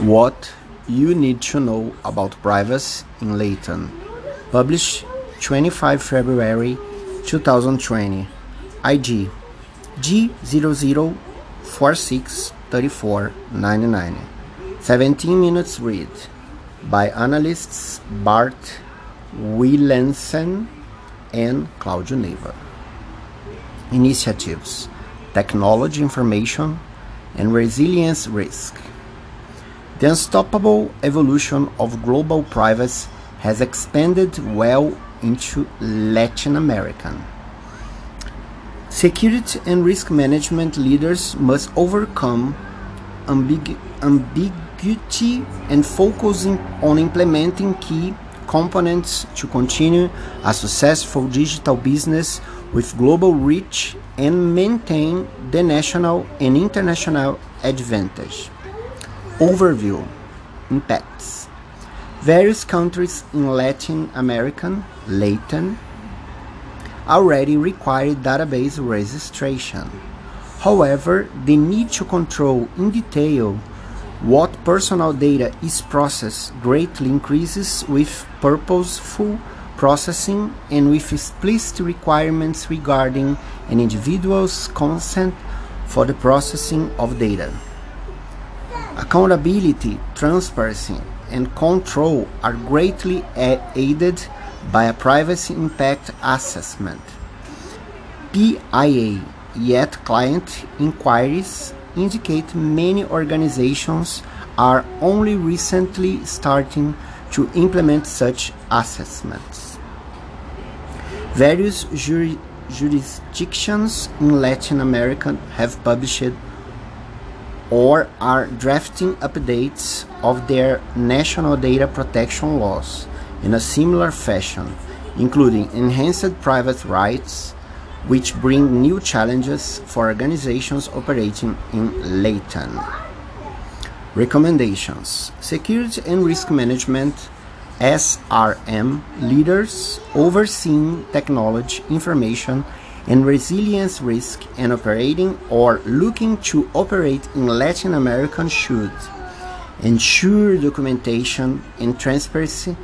What you need to know about privacy in LATAM. Published 25 February 2020. IG G00463499. 17 minutes read by analysts Bart Willemsen and Claudio Neiva. Initiatives Technology Information and Resilience Risk. The unstoppable evolution of global privacy has expanded well into Latin America. Security and risk management leaders must overcome ambig- ambiguity and focus on implementing key components to continue a successful digital business with global reach and maintain the national and international advantage. Overview Impacts Various countries in Latin America, Latin, already require database registration. However, the need to control in detail what personal data is processed greatly increases with purposeful processing and with explicit requirements regarding an individual's consent for the processing of data. Accountability, transparency, and control are greatly aided by a privacy impact assessment. PIA, yet client inquiries indicate many organizations are only recently starting to implement such assessments. Various juri jurisdictions in Latin America have published or are drafting updates of their national data protection laws in a similar fashion, including enhanced private rights, which bring new challenges for organizations operating in Latin. Recommendations Security and Risk Management SRM leaders overseeing technology, information, and resilience risk and operating or looking to operate in Latin America should ensure documentation and transparency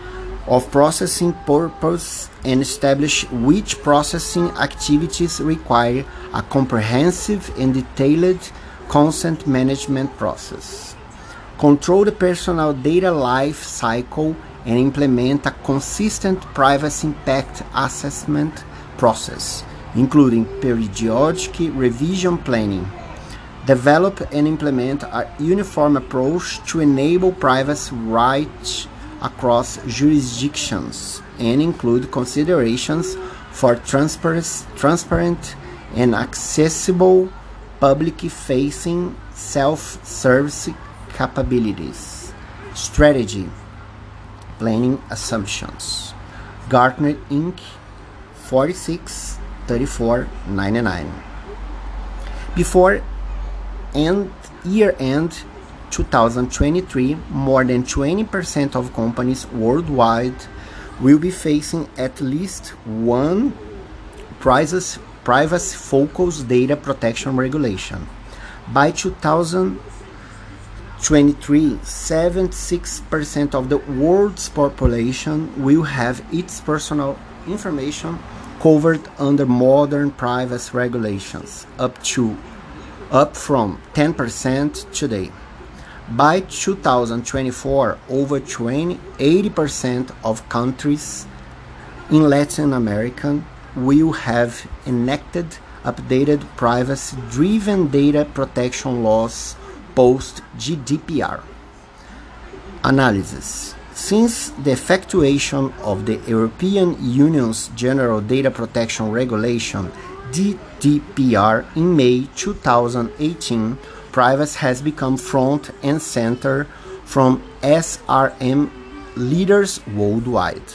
of processing purpose and establish which processing activities require a comprehensive and detailed consent management process. Control the personal data life cycle and implement a consistent privacy impact assessment process, including periodic revision planning. Develop and implement a uniform approach to enable privacy rights across jurisdictions and include considerations for transparent and accessible public facing self service capabilities. Strategy Planning Assumptions. Gartner Inc. 463499. Before end year end 2023, more than 20% of companies worldwide will be facing at least one privacy focused data protection regulation. By 2023, 76% of the world's population will have its personal information covered under modern privacy regulations, up to up from 10% today. By 2024, over 20, 80% of countries in Latin America will have enacted updated privacy driven data protection laws post GDPR. Analysis Since the effectuation of the European Union's General Data Protection Regulation GDPR in May 2018, privacy has become front and center from SRM leaders worldwide.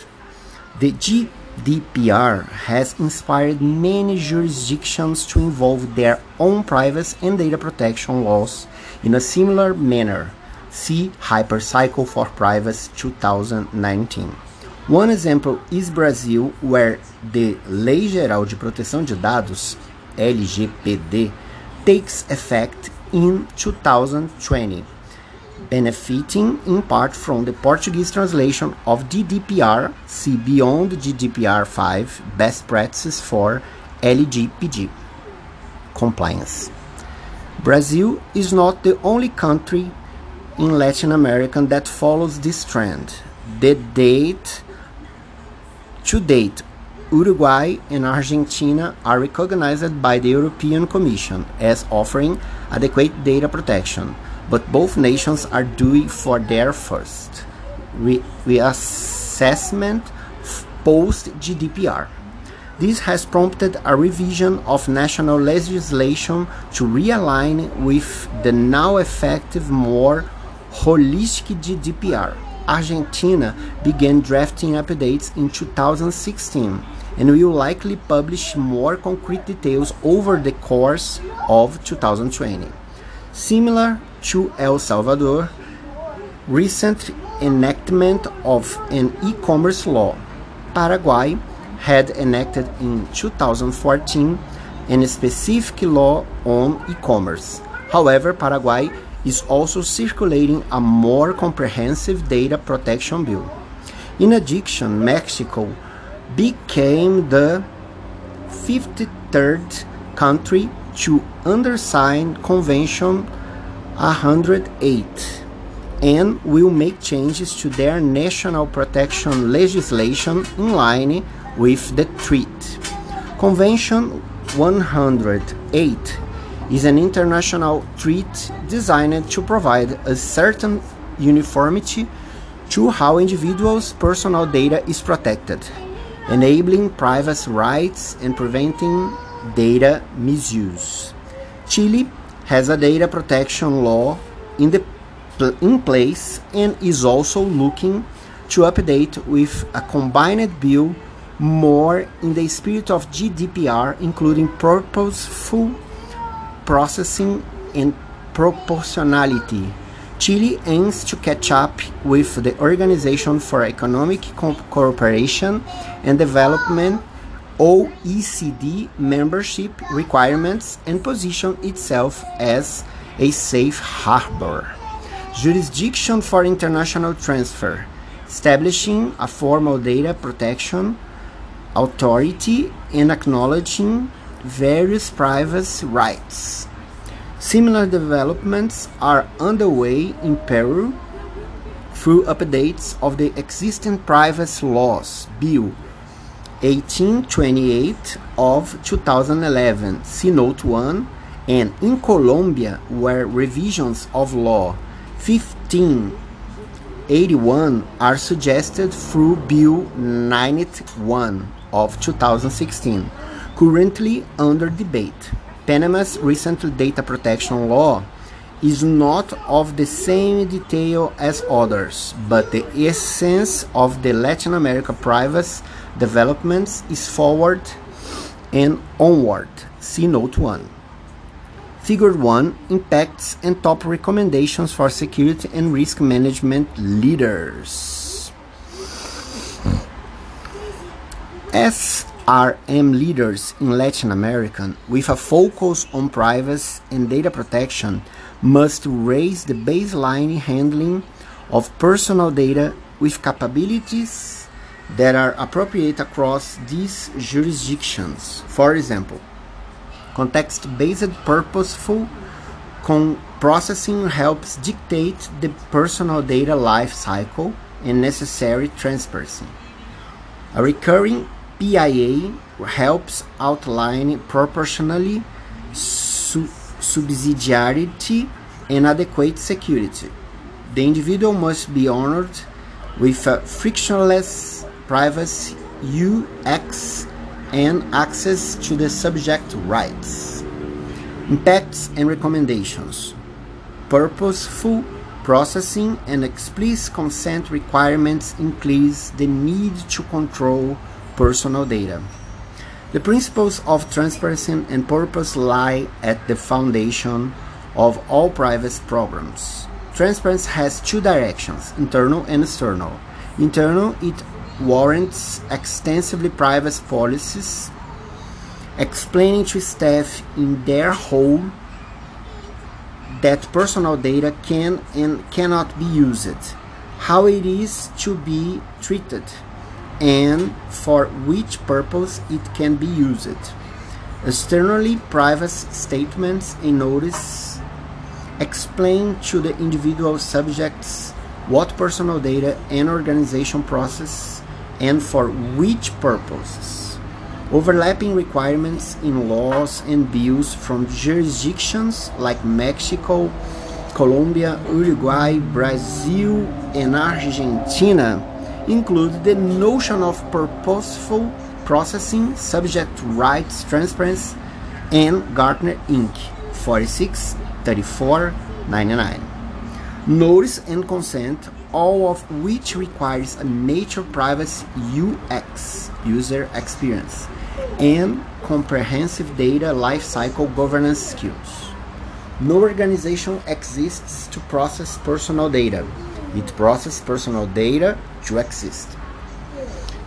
The GDPR has inspired many jurisdictions to involve their own privacy and data protection laws in a similar manner. See Hypercycle for Privacy 2019. One example is Brazil, where the Lei Geral de Proteção de Dados, LGPD, takes effect in 2020. benefiting in part from the Portuguese translation of GDPR, see Beyond GDPR 5 Best Practices for LGPD Compliance. Brazil is not the only country in Latin America that follows this trend. The date to date, Uruguay and Argentina are recognized by the European Commission as offering adequate data protection, but both nations are due for their first re- reassessment post GDPR. This has prompted a revision of national legislation to realign with the now effective, more holistic GDPR. Argentina began drafting updates in 2016 and will likely publish more concrete details over the course of 2020. Similar to El Salvador, recent enactment of an e-commerce law, Paraguay had enacted in 2014 a specific law on e-commerce. However, Paraguay is also circulating a more comprehensive data protection bill. In addition, Mexico became the 53rd country to undersign Convention 108 and will make changes to their national protection legislation in line with the treaty. Convention 108 is an international treaty designed to provide a certain uniformity to how individuals' personal data is protected, enabling privacy rights and preventing data misuse. Chile has a data protection law in, the, in place and is also looking to update with a combined bill more in the spirit of GDPR, including purposeful processing and proportionality. Chile aims to catch up with the Organization for Economic Cooperation and Development OECD membership requirements and position itself as a safe harbor. Jurisdiction for international transfer, establishing a formal data protection authority and acknowledging various privacy rights. Similar developments are underway in Peru through updates of the existing privacy laws, Bill 1828 of 2011, C Note 1, and in Colombia, where revisions of Law 1581 are suggested through Bill 91 of 2016 currently under debate. Panama's recent data protection law is not of the same detail as others, but the essence of the Latin America privacy developments is forward and onward. See Note 1. Figure 1 Impacts and Top Recommendations for Security and Risk Management Leaders. As RM leaders in Latin America, with a focus on privacy and data protection, must raise the baseline handling of personal data with capabilities that are appropriate across these jurisdictions. For example, context based purposeful processing helps dictate the personal data life cycle and necessary transparency. A recurring PIA helps outline proportionally su subsidiarity and adequate security. The individual must be honored with a frictionless privacy UX and access to the subject rights. Impacts and recommendations. Purposeful processing and explicit consent requirements increase the need to control personal data. The principles of transparency and purpose lie at the foundation of all privacy programs. Transparency has two directions, internal and external. Internal, it warrants extensively privacy policies, explaining to staff in their whole that personal data can and cannot be used, how it is to be treated, and for which purpose it can be used. Externally, privacy statements and notice explain to the individual subjects what personal data and organization process and for which purposes. Overlapping requirements in laws and bills from jurisdictions like Mexico, Colombia, Uruguay, Brazil, and Argentina include the notion of purposeful processing, subject rights transparency, and Gartner Inc. 46 34 99. Notice and consent, all of which requires a nature privacy UX user experience and comprehensive data lifecycle governance skills. No organization exists to process personal data. It processes personal data to exist.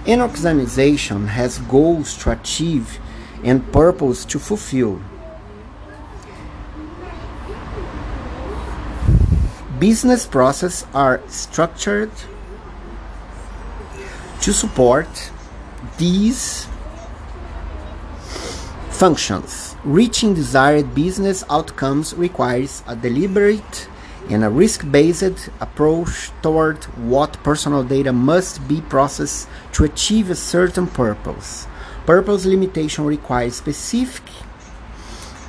An organization has goals to achieve and purpose to fulfill. Business processes are structured to support these functions. Reaching desired business outcomes requires a deliberate and a risk-based approach toward what personal data must be processed to achieve a certain purpose. Purpose limitation requires specific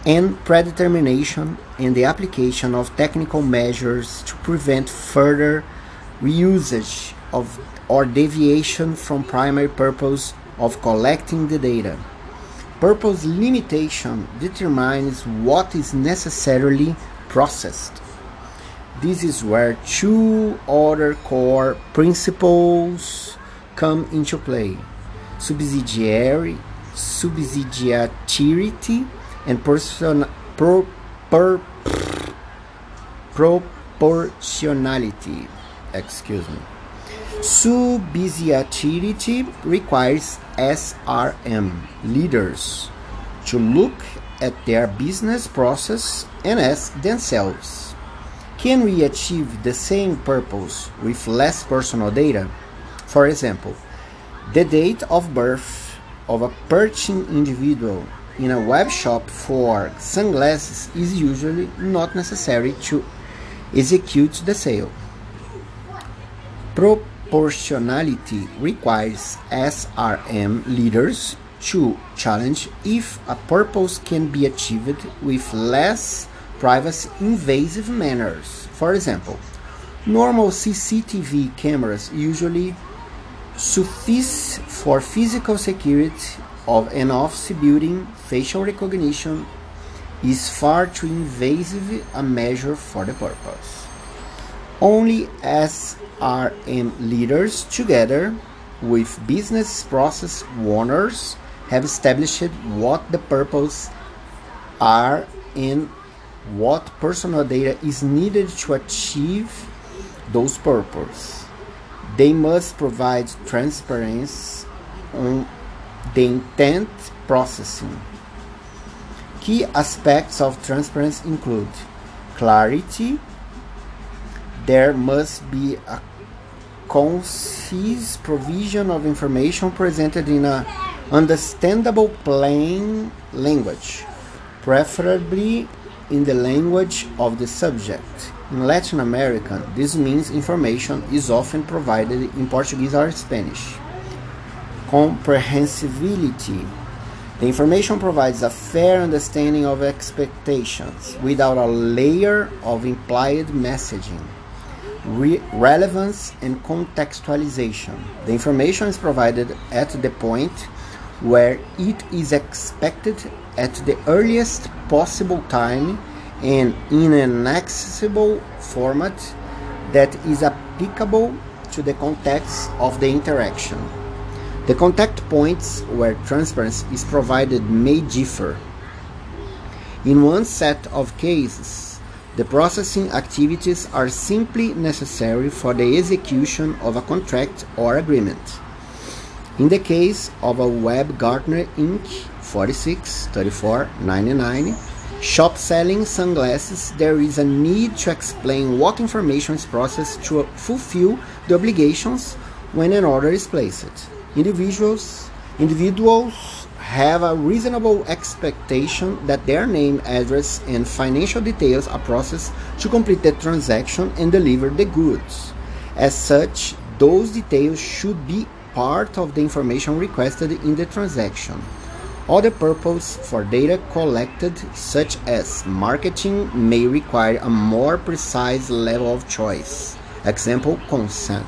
and predetermination and the application of technical measures to prevent further reusage of or deviation from primary purpose of collecting the data. Purpose limitation determines what is necessarily processed. This is where two other core principles come into play subsidiary, subsidiarity, and person, pro, per, proportionality. Excuse me. Subsidiarity requires SRM leaders to look at their business process and ask themselves can we achieve the same purpose with less personal data? For example, the date of birth of a purchasing individual in a web shop for sunglasses is usually not necessary to execute the sale. Proportionality requires SRM leaders to challenge if a purpose can be achieved with less privacy invasive manners. For example, normal CCTV cameras usually suffice for physical security of an office building, facial recognition is far too invasive a measure for the purpose. Only SRM leaders, together with business process owners, have established what the purpose are and what personal data is needed to achieve those purposes. They must provide transparency on the intent processing. Key aspects of transparency include clarity, there must be a concise provision of information presented in a understandable plain language, preferably in the language of the subject. In Latin America, this means information is often provided in Portuguese or Spanish comprehensibility. The information provides a fair understanding of expectations without a layer of implied messaging. Re relevance and contextualization. The information is provided at the point where it is expected at the earliest possible time and in an accessible format that is applicable to the context of the interaction. The contact points where transparency is provided may differ. In one set of cases, the processing activities are simply necessary for the execution of a contract or agreement. In the case of a Web Gartner Inc. 46 34 99, shop selling sunglasses, there is a need to explain what information is processed to fulfill the obligations when an order is placed. Individuals, individuals have a reasonable expectation that their name, address, and financial details are processed to complete the transaction and deliver the goods. As such, those details should be part of the information requested in the transaction. Other purposes for data collected, such as marketing, may require a more precise level of choice. Example consent.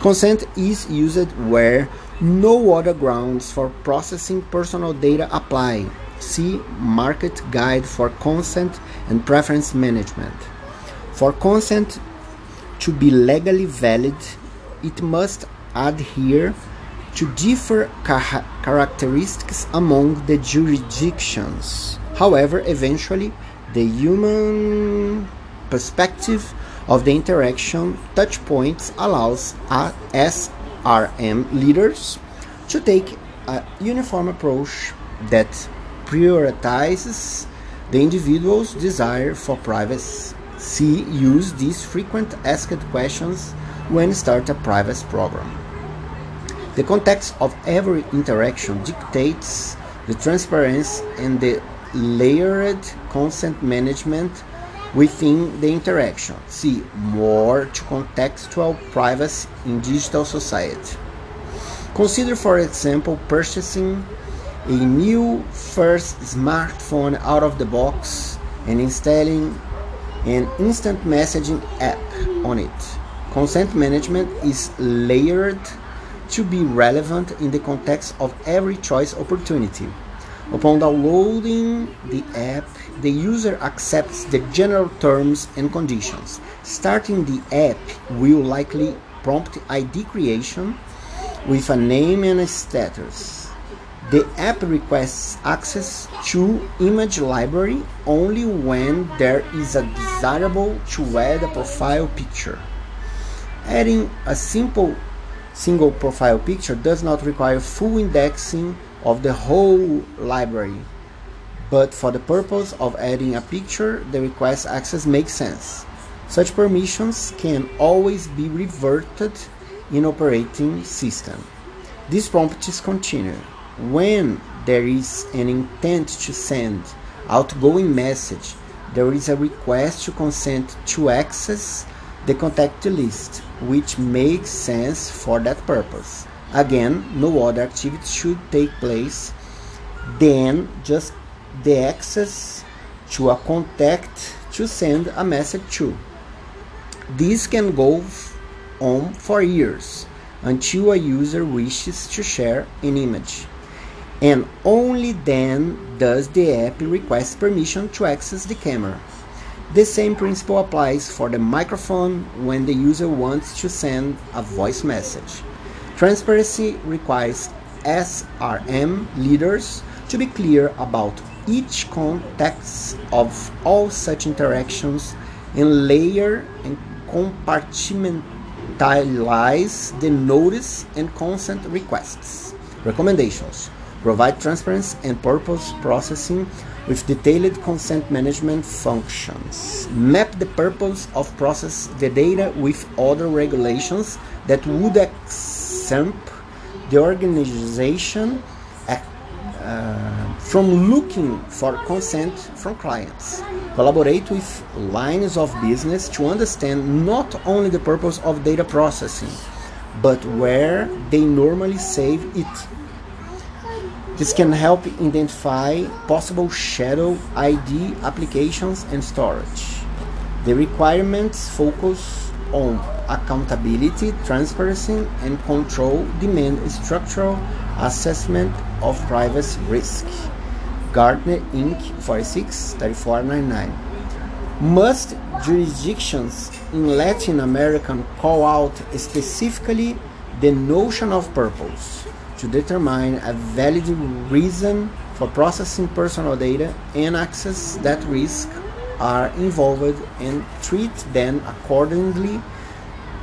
Consent is used where no other grounds for processing personal data apply. See Market Guide for Consent and Preference Management. For consent to be legally valid, it must adhere to differ characteristics among the jurisdictions. However, eventually, the human perspective of the interaction touchpoints allows SRM leaders to take a uniform approach that prioritizes the individual's desire for privacy. See, use these frequent asked questions when start a privacy program. The context of every interaction dictates the transparency and the layered consent management within the interaction. See more to contextual privacy in digital society. Consider, for example, purchasing a new first smartphone out of the box and installing an instant messaging app on it. Consent management is layered to be relevant in the context of every choice opportunity. Upon downloading the app, the user accepts the general terms and conditions. Starting the app will likely prompt ID creation with a name and a status. The app requests access to image library only when there is a desirable to add a profile picture. Adding a simple single profile picture does not require full indexing of the whole library. But for the purpose of adding a picture, the request access makes sense. Such permissions can always be reverted in operating system. This These properties continue. When there is an intent to send outgoing message, there is a request to consent to access the contact list which makes sense for that purpose. Again, no other activity should take place than just the access to a contact to send a message to. This can go on for years until a user wishes to share an image. And only then does the app request permission to access the camera. The same principle applies for the microphone when the user wants to send a voice message. Transparency requires SRM leaders to be clear about each context of all such interactions and layer and compartmentalize the notice and consent requests. Recommendations provide transparency and purpose processing with detailed consent management functions. Map the purpose of process the data with other regulations that would exempt the organization uh, from looking for consent from clients. Collaborate with lines of business to understand not only the purpose of data processing, but where they normally save it this can help identify possible shadow IT applications and storage. The requirements focus on accountability, transparency, and control demand structural assessment of privacy risk. Gartner Inc. 46 3499. Must jurisdictions in Latin America call out specifically the notion of purpose? To determine a valid reason for processing personal data and access that risk are involved and treat them accordingly,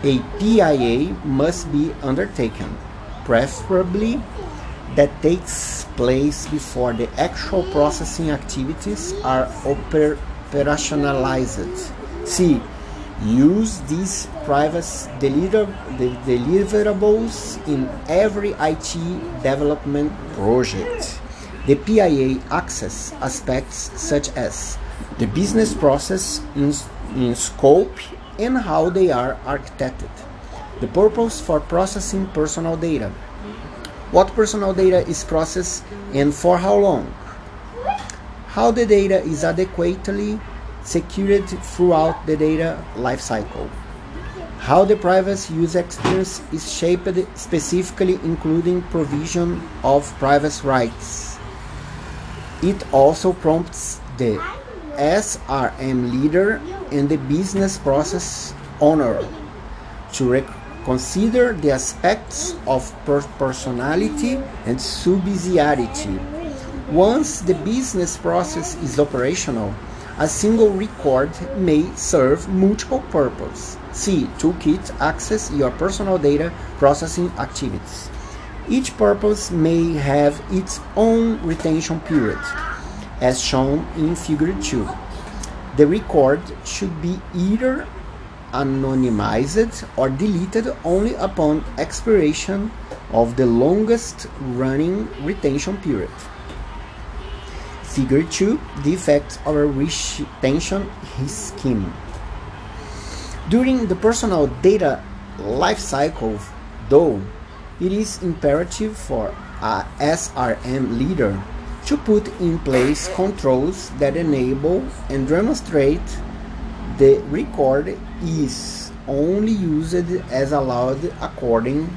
a PIA must be undertaken, preferably that takes place before the actual processing activities are oper- operationalized. C. Use these privacy deliver- de- deliverables in every IT development project. The PIA access aspects such as the business process in, in scope and how they are architected. The purpose for processing personal data. What personal data is processed and for how long? How the data is adequately secured throughout the data lifecycle. How the privacy user experience is shaped specifically including provision of privacy rights. It also prompts the SRM leader and the business process owner to consider the aspects of personality and subsidiarity. Once the business process is operational, a single record may serve multiple purposes. See Toolkit Access your personal data processing activities. Each purpose may have its own retention period, as shown in Figure 2. The record should be either anonymized or deleted only upon expiration of the longest running retention period. Figure 2 The effects of a retention scheme. During the personal data lifecycle, though, it is imperative for a SRM leader to put in place controls that enable and demonstrate the record is only used as allowed according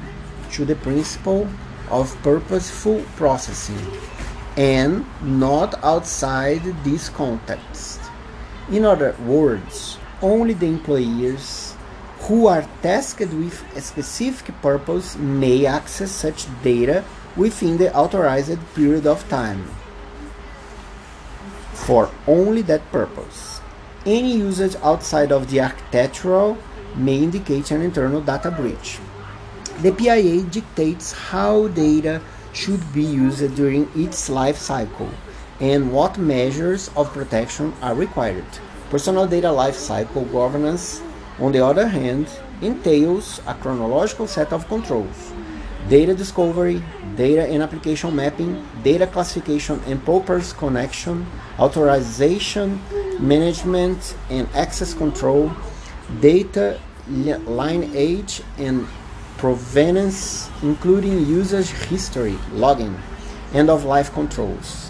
to the principle of purposeful processing and not outside this context. In other words, only the employers who are tasked with a specific purpose may access such data within the authorized period of time for only that purpose. Any usage outside of the architectural may indicate an internal data breach. The PIA dictates how data should be used during its life cycle and what measures of protection are required. Personal data life cycle governance, on the other hand, entails a chronological set of controls data discovery, data and application mapping, data classification and purpose connection, authorization, management and access control, data lineage and provenance, including usage history, logging, end of life controls.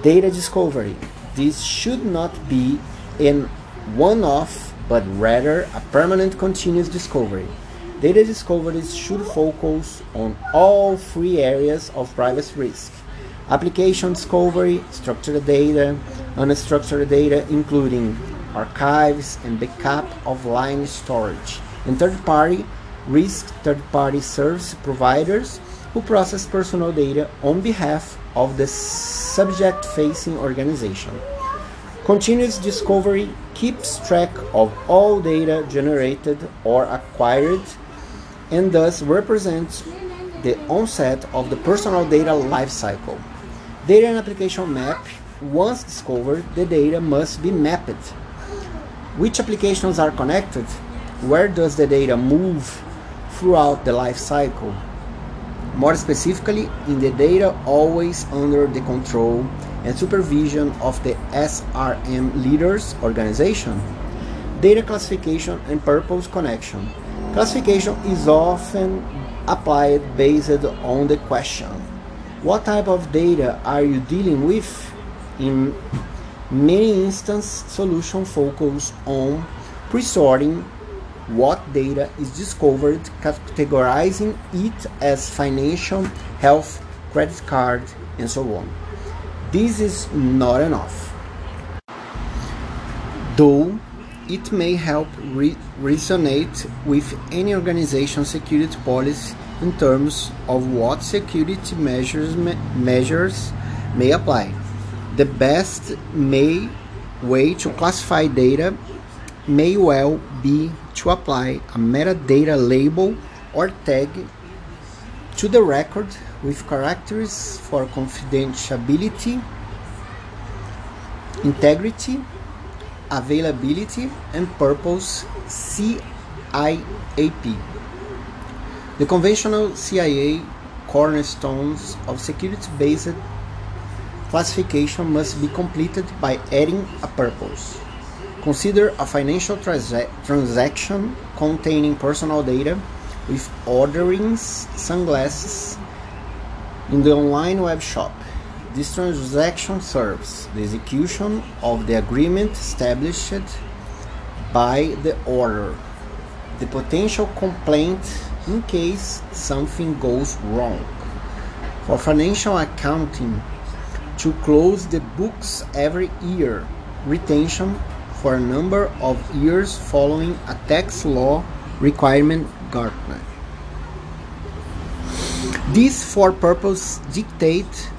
Data discovery. This should not be an one off, but rather a permanent continuous discovery. Data discoveries should focus on all three areas of privacy risk application discovery, structured data, unstructured data, including archives and backup of line storage, and third party risk third party service providers who process personal data on behalf of the subject facing organization. Continuous discovery keeps track of all data generated or acquired and thus represents the onset of the personal data lifecycle. Data and application map, once discovered, the data must be mapped. Which applications are connected? Where does the data move throughout the life cycle? More specifically, in the data always under the control and supervision of the SRM leaders organization. Data classification and purpose connection. Classification is often applied based on the question what type of data are you dealing with? In many instances, solution focus on pre-sorting what data is discovered, categorizing it as financial, health, credit card, and so on. This is not enough. Though it may help re- resonate with any organization's security policy in terms of what security measures, me- measures may apply. The best may way to classify data may well be to apply a metadata label or tag to the record with characters for confidentiality, integrity, availability, and purpose CIAP. The conventional CIA cornerstones of security based classification must be completed by adding a purpose. Consider a financial transaction containing personal data with ordering sunglasses in the online web shop. This transaction serves the execution of the agreement established by the order. The potential complaint in case something goes wrong. For financial accounting, to close the books every year, retention for a number of years following a tax law requirement Gartner. These four purposes dictate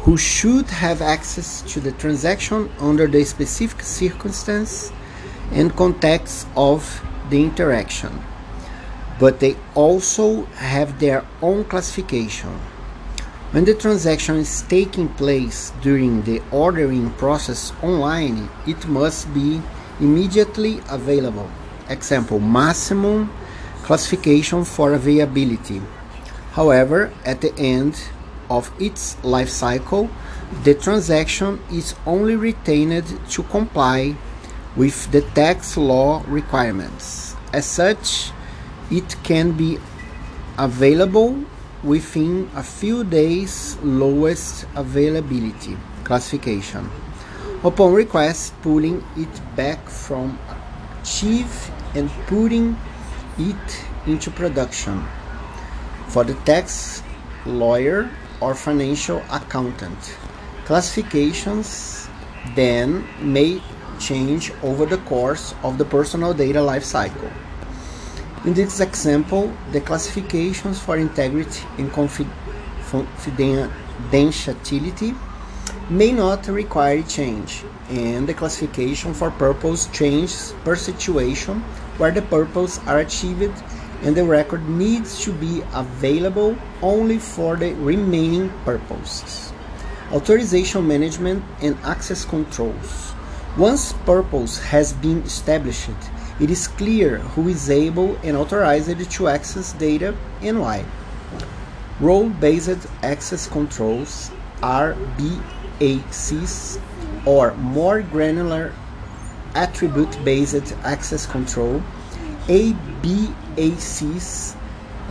who should have access to the transaction under the specific circumstance and context of the interaction but they also have their own classification. When the transaction is taking place during the ordering process online, it must be immediately available. Example, maximum classification for availability. However, at the end of its life cycle, the transaction is only retained to comply with the tax law requirements. As such, it can be available within a few days lowest availability classification. Upon request, pulling it back from chief and putting it into production for the tax lawyer or financial accountant. Classifications then may change over the course of the personal data lifecycle. In this example, the classifications for integrity and confidentiality may not require change, and the classification for purpose changes per situation where the purpose are achieved and the record needs to be available only for the remaining purposes. Authorization management and access controls. Once purpose has been established, it is clear who is able and authorized to access data and why. Role based access controls RBACs or more granular attribute based access control ABACs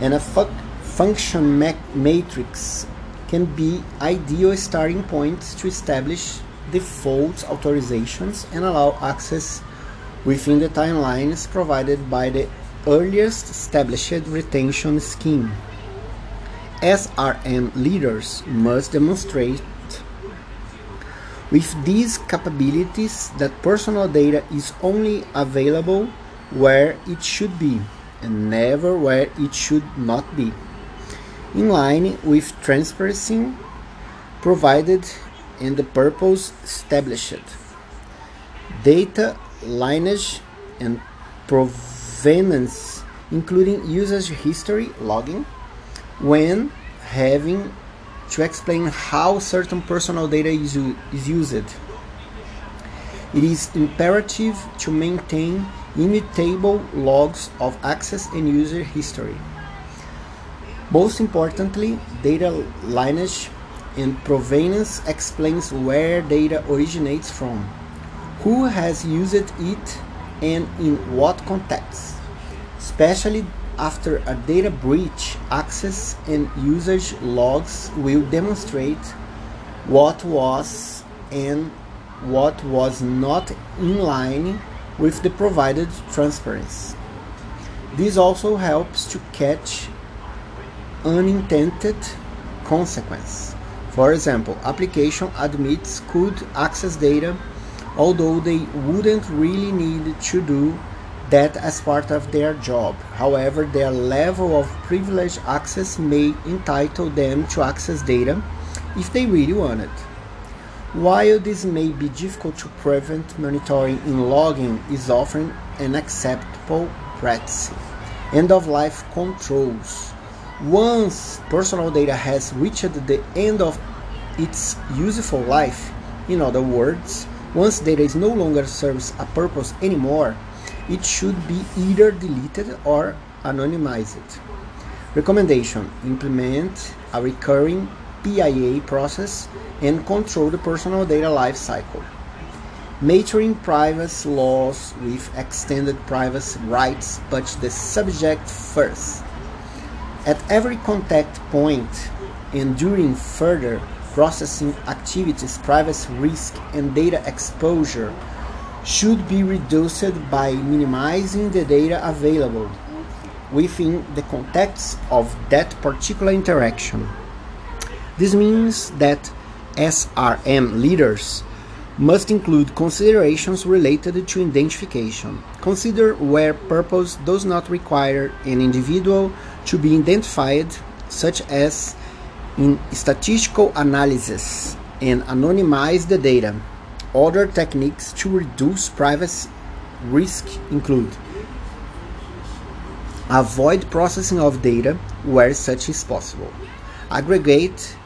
and a fu- function matrix can be ideal starting points to establish default authorizations and allow access within the timelines provided by the earliest established retention scheme. SRM leaders must demonstrate with these capabilities that personal data is only available where it should be and never where it should not be, in line with transparency provided and the purpose established. Data lineage and provenance, including usage history logging, when having to explain how certain personal data is, is used. It is imperative to maintain immutable logs of access and user history. Most importantly, data lineage and provenance explains where data originates from who has used it and in what context, especially after a data breach, access and usage logs will demonstrate what was and what was not in line with the provided transparency. This also helps to catch unintended consequence. For example, application admits could access data although they wouldn't really need to do that as part of their job. However, their level of privileged access may entitle them to access data if they really want it. While this may be difficult to prevent, monitoring and logging is often an acceptable practice. End of life controls. Once personal data has reached the end of its useful life, in other words, once data is no longer serves a purpose anymore, it should be either deleted or anonymized. Recommendation Implement a recurring PIA process and control the personal data life cycle. Maturing privacy laws with extended privacy rights but the subject first. At every contact point and during further processing activities, privacy risk and data exposure should be reduced by minimizing the data available within the context of that particular interaction. This means that SRM leaders must include considerations related to identification. Consider where purpose does not require an individual to be identified, such as in statistical analysis, and anonymize the data. Other techniques to reduce privacy risk include avoid processing of data where such is possible, aggregate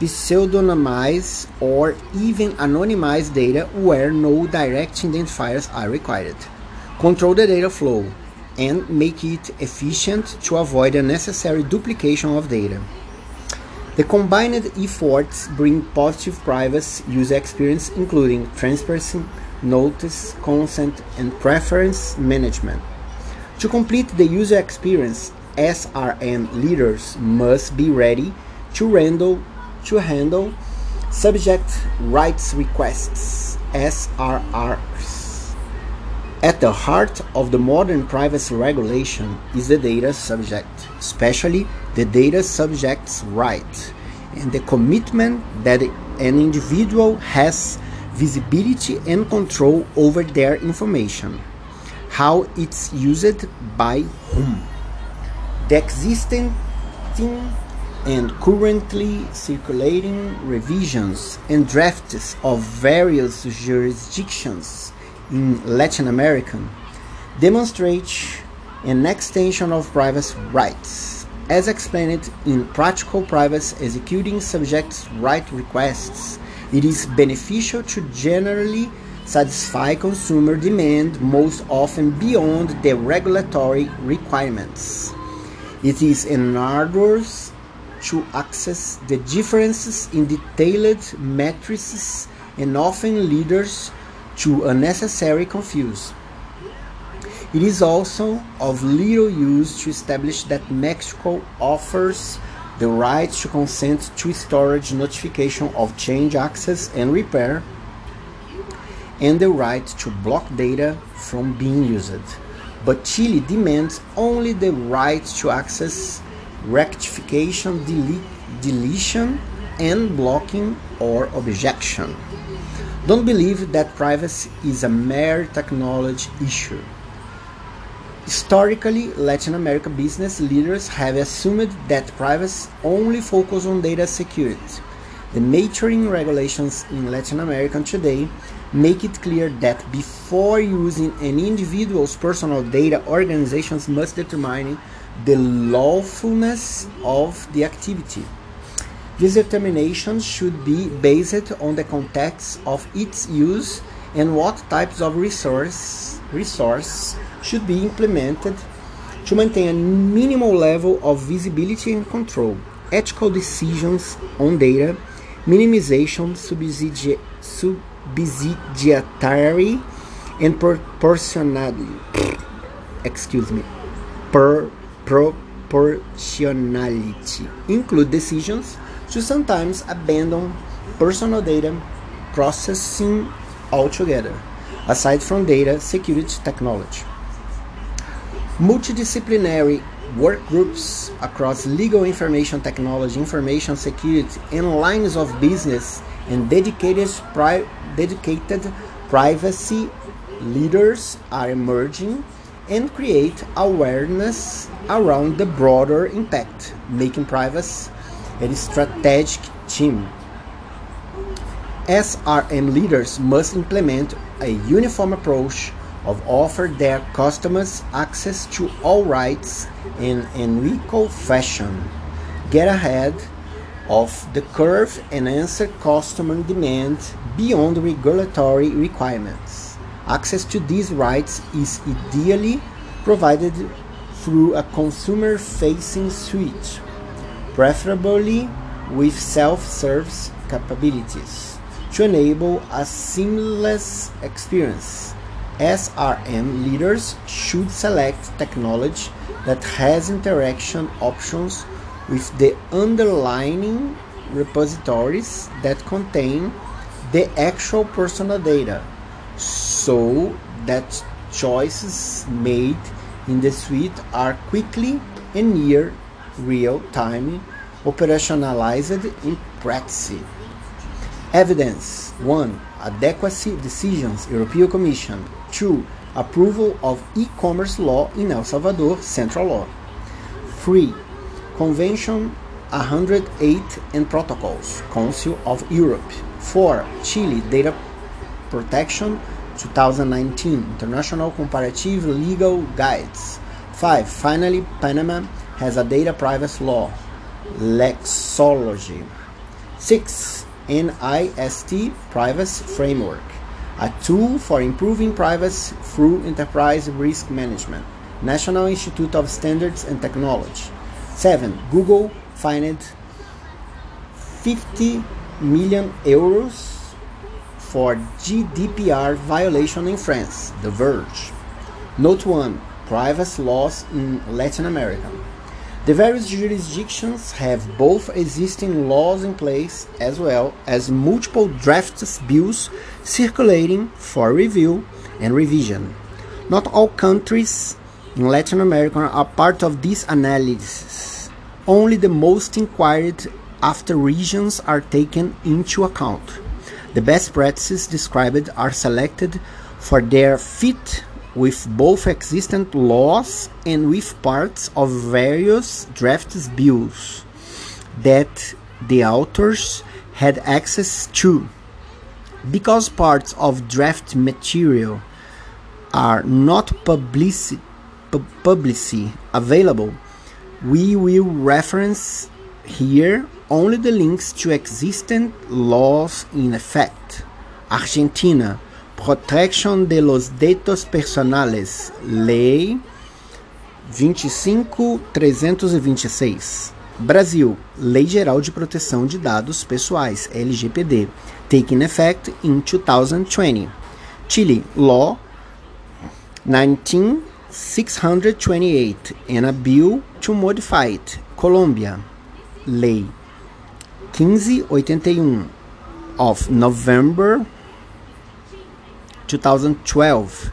pseudonymize, or even anonymize data where no direct identifiers are required. Control the data flow and make it efficient to avoid unnecessary duplication of data. The combined efforts bring positive privacy user experience including transparency, notice, consent, and preference management. To complete the user experience, SRM leaders must be ready to handle to handle subject rights requests SRRs. At the heart of the modern privacy regulation is the data subject, especially the data subject's right, and the commitment that an individual has visibility and control over their information, how it's used by whom. The existing and currently circulating revisions and drafts of various jurisdictions in Latin America demonstrate an extension of privacy rights. As explained in Practical Privacy Executing Subjects' Right Requests, it is beneficial to generally satisfy consumer demand most often beyond the regulatory requirements. It is an arduous to access the differences in detailed matrices and often leads to unnecessary confuse. It is also of little use to establish that Mexico offers the right to consent to storage notification of change access and repair and the right to block data from being used. But Chile demands only the right to access rectification, delete, deletion, and blocking or objection. Don't believe that privacy is a mere technology issue. Historically, Latin America business leaders have assumed that privacy only focuses on data security. The maturing regulations in Latin America today make it clear that before using an individual's personal data, organizations must determine the lawfulness of the activity. This determinations should be based on the context of its use and what types of resource, resource should be implemented to maintain a minimal level of visibility and control, ethical decisions on data, minimization, subsidi subsidiary, and proportionality. Excuse me. Per proportionality include decisions to sometimes abandon personal data processing altogether, aside from data security technology. Multidisciplinary work groups across legal information technology, information security, and lines of business and dedicated, pri- dedicated privacy leaders are emerging and create awareness around the broader impact, making privacy a strategic team. SRM leaders must implement a uniform approach of offer their customers access to all rights in an equal fashion. Get ahead of the curve and answer customer demand beyond regulatory requirements. Access to these rights is ideally provided through a consumer facing suite, preferably with self service capabilities, to enable a seamless experience. SRM leaders should select technology that has interaction options with the underlying repositories that contain the actual personal data so that choices made in the suite are quickly and near real time operationalized in practice. Evidence 1. Adequacy decisions, European Commission. 2. Approval of e commerce law in El Salvador, Central Law. 3. Convention 108 and Protocols, Council of Europe. 4. Chile Data Protection 2019 International Comparative Legal Guides. 5. Finally, Panama has a data privacy law, Lexology. 6. NIST Privacy Framework, a tool for improving privacy through enterprise risk management. National Institute of Standards and Technology. 7. Google fined 50 million euros for GDPR violation in France. The Verge. Note 1. Privacy laws in Latin America. The various jurisdictions have both existing laws in place as well as multiple draft bills circulating for review and revision. Not all countries in Latin America are part of this analysis. Only the most inquired after regions are taken into account. The best practices described are selected for their fit with both existing laws and with parts of various draft bills that the authors had access to. Because parts of draft material are not publicly available, we will reference here only the links to existing laws in effect. Argentina Protection de los Datos Personales, Lei 25326. Brasil, Lei Geral de Proteção de Dados Pessoais, LGPD, taking effect in 2020. Chile, Law 19628 and a bill to modify it. Colômbia, Lei 1581 of November 2012.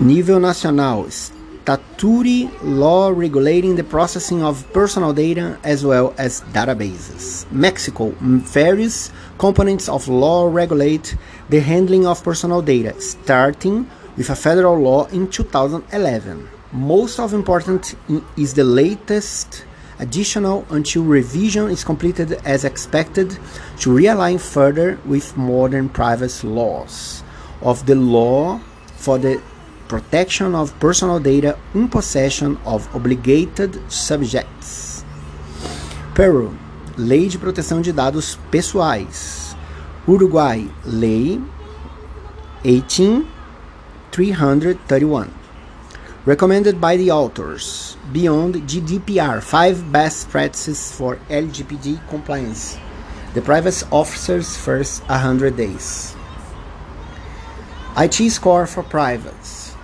Nível nacional, statutory law regulating the processing of personal data as well as databases. Mexico, various components of law regulate the handling of personal data, starting with a federal law in 2011. Most of important is the latest additional until revision is completed as expected to realign further with modern privacy laws of the law for the protection of personal data in possession of obligated subjects. Peru, Lei de Proteção de Dados Pessoais. Uruguai, Lei 18331 recommended by the authors beyond GDPR 5 best practices for LGPD compliance. The privacy officer's first 100 days. IT score for privacy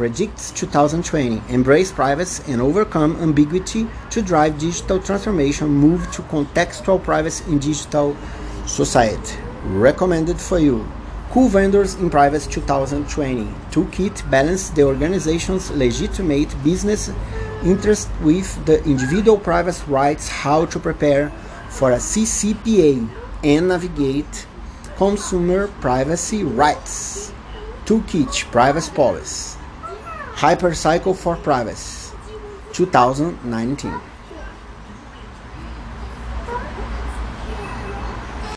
predicts 2020 embrace privacy and overcome ambiguity to drive digital transformation. Move to contextual privacy in digital society. Recommended for you. Cool Vendors in Privacy 2020 Toolkit balance the organization's legitimate business interest with the individual privacy rights, how to prepare for a CCPA and navigate consumer privacy rights. Toolkit Privacy Policy Hype Cycle for Privacy 2019